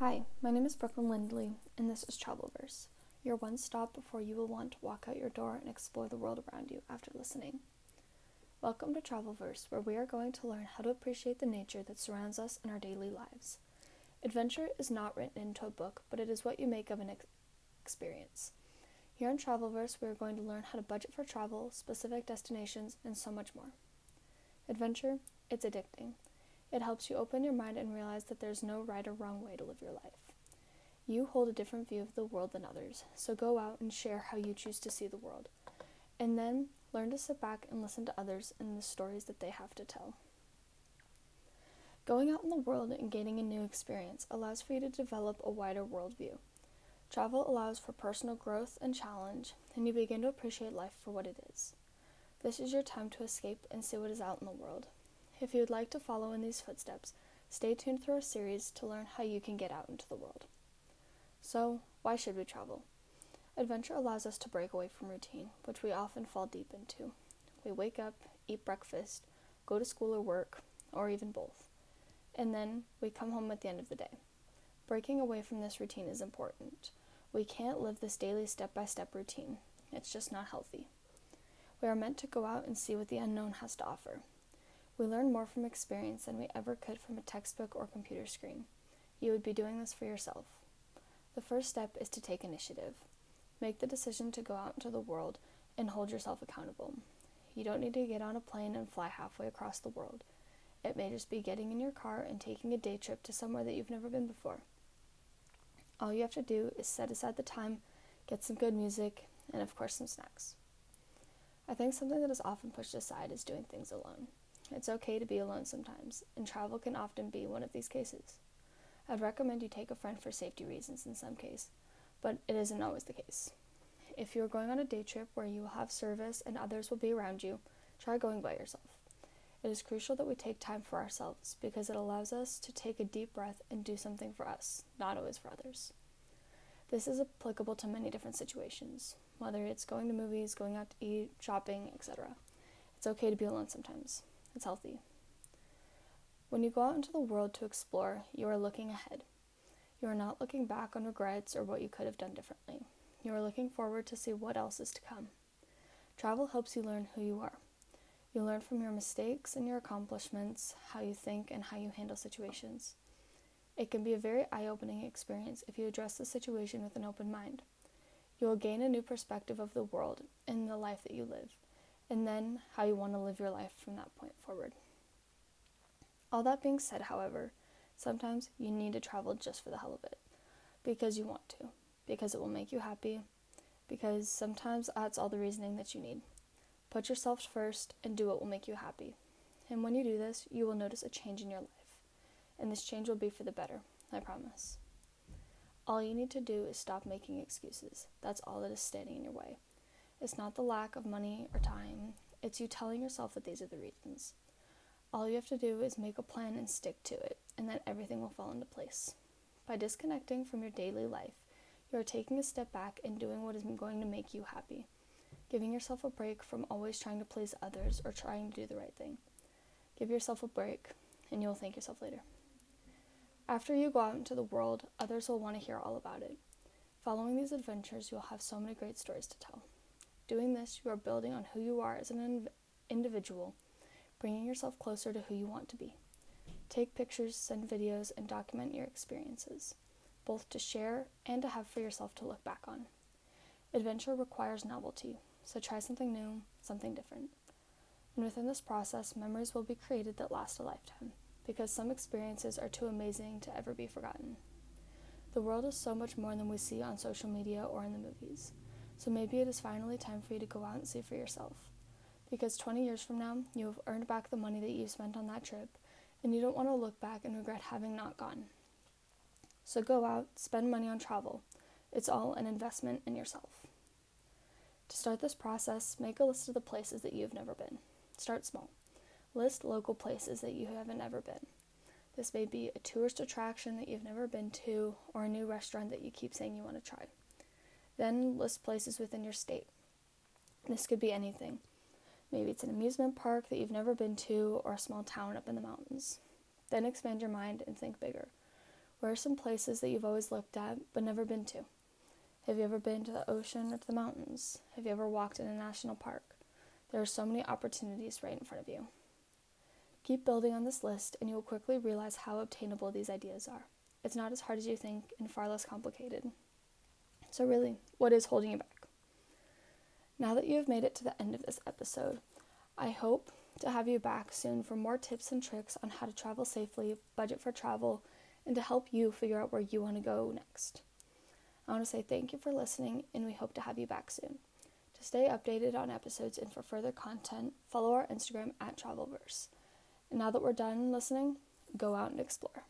Hi, my name is Brooklyn Lindley, and this is Travelverse, your one stop before you will want to walk out your door and explore the world around you after listening. Welcome to Travelverse, where we are going to learn how to appreciate the nature that surrounds us in our daily lives. Adventure is not written into a book, but it is what you make of an ex- experience. Here on Travelverse, we are going to learn how to budget for travel, specific destinations, and so much more. Adventure, it's addicting. It helps you open your mind and realize that there's no right or wrong way to live your life. You hold a different view of the world than others, so go out and share how you choose to see the world. And then learn to sit back and listen to others and the stories that they have to tell. Going out in the world and gaining a new experience allows for you to develop a wider worldview. Travel allows for personal growth and challenge, and you begin to appreciate life for what it is. This is your time to escape and see what is out in the world. If you would like to follow in these footsteps, stay tuned through our series to learn how you can get out into the world. So, why should we travel? Adventure allows us to break away from routine, which we often fall deep into. We wake up, eat breakfast, go to school or work, or even both. And then we come home at the end of the day. Breaking away from this routine is important. We can't live this daily step by step routine, it's just not healthy. We are meant to go out and see what the unknown has to offer. We learn more from experience than we ever could from a textbook or computer screen. You would be doing this for yourself. The first step is to take initiative. Make the decision to go out into the world and hold yourself accountable. You don't need to get on a plane and fly halfway across the world. It may just be getting in your car and taking a day trip to somewhere that you've never been before. All you have to do is set aside the time, get some good music, and of course, some snacks. I think something that is often pushed aside is doing things alone. It's okay to be alone sometimes, and travel can often be one of these cases. I'd recommend you take a friend for safety reasons in some case, but it isn't always the case. If you're going on a day trip where you will have service and others will be around you, try going by yourself. It is crucial that we take time for ourselves because it allows us to take a deep breath and do something for us, not always for others. This is applicable to many different situations, whether it's going to movies, going out to eat, shopping, etc. It's okay to be alone sometimes. It's healthy. When you go out into the world to explore, you are looking ahead. You are not looking back on regrets or what you could have done differently. You are looking forward to see what else is to come. Travel helps you learn who you are. You learn from your mistakes and your accomplishments, how you think, and how you handle situations. It can be a very eye opening experience if you address the situation with an open mind. You will gain a new perspective of the world and the life that you live and then how you want to live your life from that point forward. All that being said, however, sometimes you need to travel just for the hell of it because you want to, because it will make you happy, because sometimes that's all the reasoning that you need. Put yourself first and do what will make you happy. And when you do this, you will notice a change in your life. And this change will be for the better, I promise. All you need to do is stop making excuses. That's all that is standing in your way. It's not the lack of money or time, it's you telling yourself that these are the reasons. All you have to do is make a plan and stick to it, and then everything will fall into place. By disconnecting from your daily life, you are taking a step back and doing what is going to make you happy, giving yourself a break from always trying to please others or trying to do the right thing. Give yourself a break, and you'll thank yourself later. After you go out into the world, others will want to hear all about it. Following these adventures, you'll have so many great stories to tell. Doing this, you are building on who you are as an individual, bringing yourself closer to who you want to be. Take pictures, send videos, and document your experiences, both to share and to have for yourself to look back on. Adventure requires novelty, so try something new, something different. And within this process, memories will be created that last a lifetime, because some experiences are too amazing to ever be forgotten. The world is so much more than we see on social media or in the movies. So maybe it is finally time for you to go out and see for yourself. Because 20 years from now, you have earned back the money that you spent on that trip, and you don't want to look back and regret having not gone. So go out, spend money on travel. It's all an investment in yourself. To start this process, make a list of the places that you have never been. Start small. List local places that you haven't ever been. This may be a tourist attraction that you've never been to, or a new restaurant that you keep saying you want to try. Then list places within your state. This could be anything. Maybe it's an amusement park that you've never been to or a small town up in the mountains. Then expand your mind and think bigger. Where are some places that you've always looked at but never been to? Have you ever been to the ocean or to the mountains? Have you ever walked in a national park? There are so many opportunities right in front of you. Keep building on this list, and you will quickly realize how obtainable these ideas are. It's not as hard as you think and far less complicated. So, really, what is holding you back? Now that you have made it to the end of this episode, I hope to have you back soon for more tips and tricks on how to travel safely, budget for travel, and to help you figure out where you want to go next. I want to say thank you for listening, and we hope to have you back soon. To stay updated on episodes and for further content, follow our Instagram at Travelverse. And now that we're done listening, go out and explore.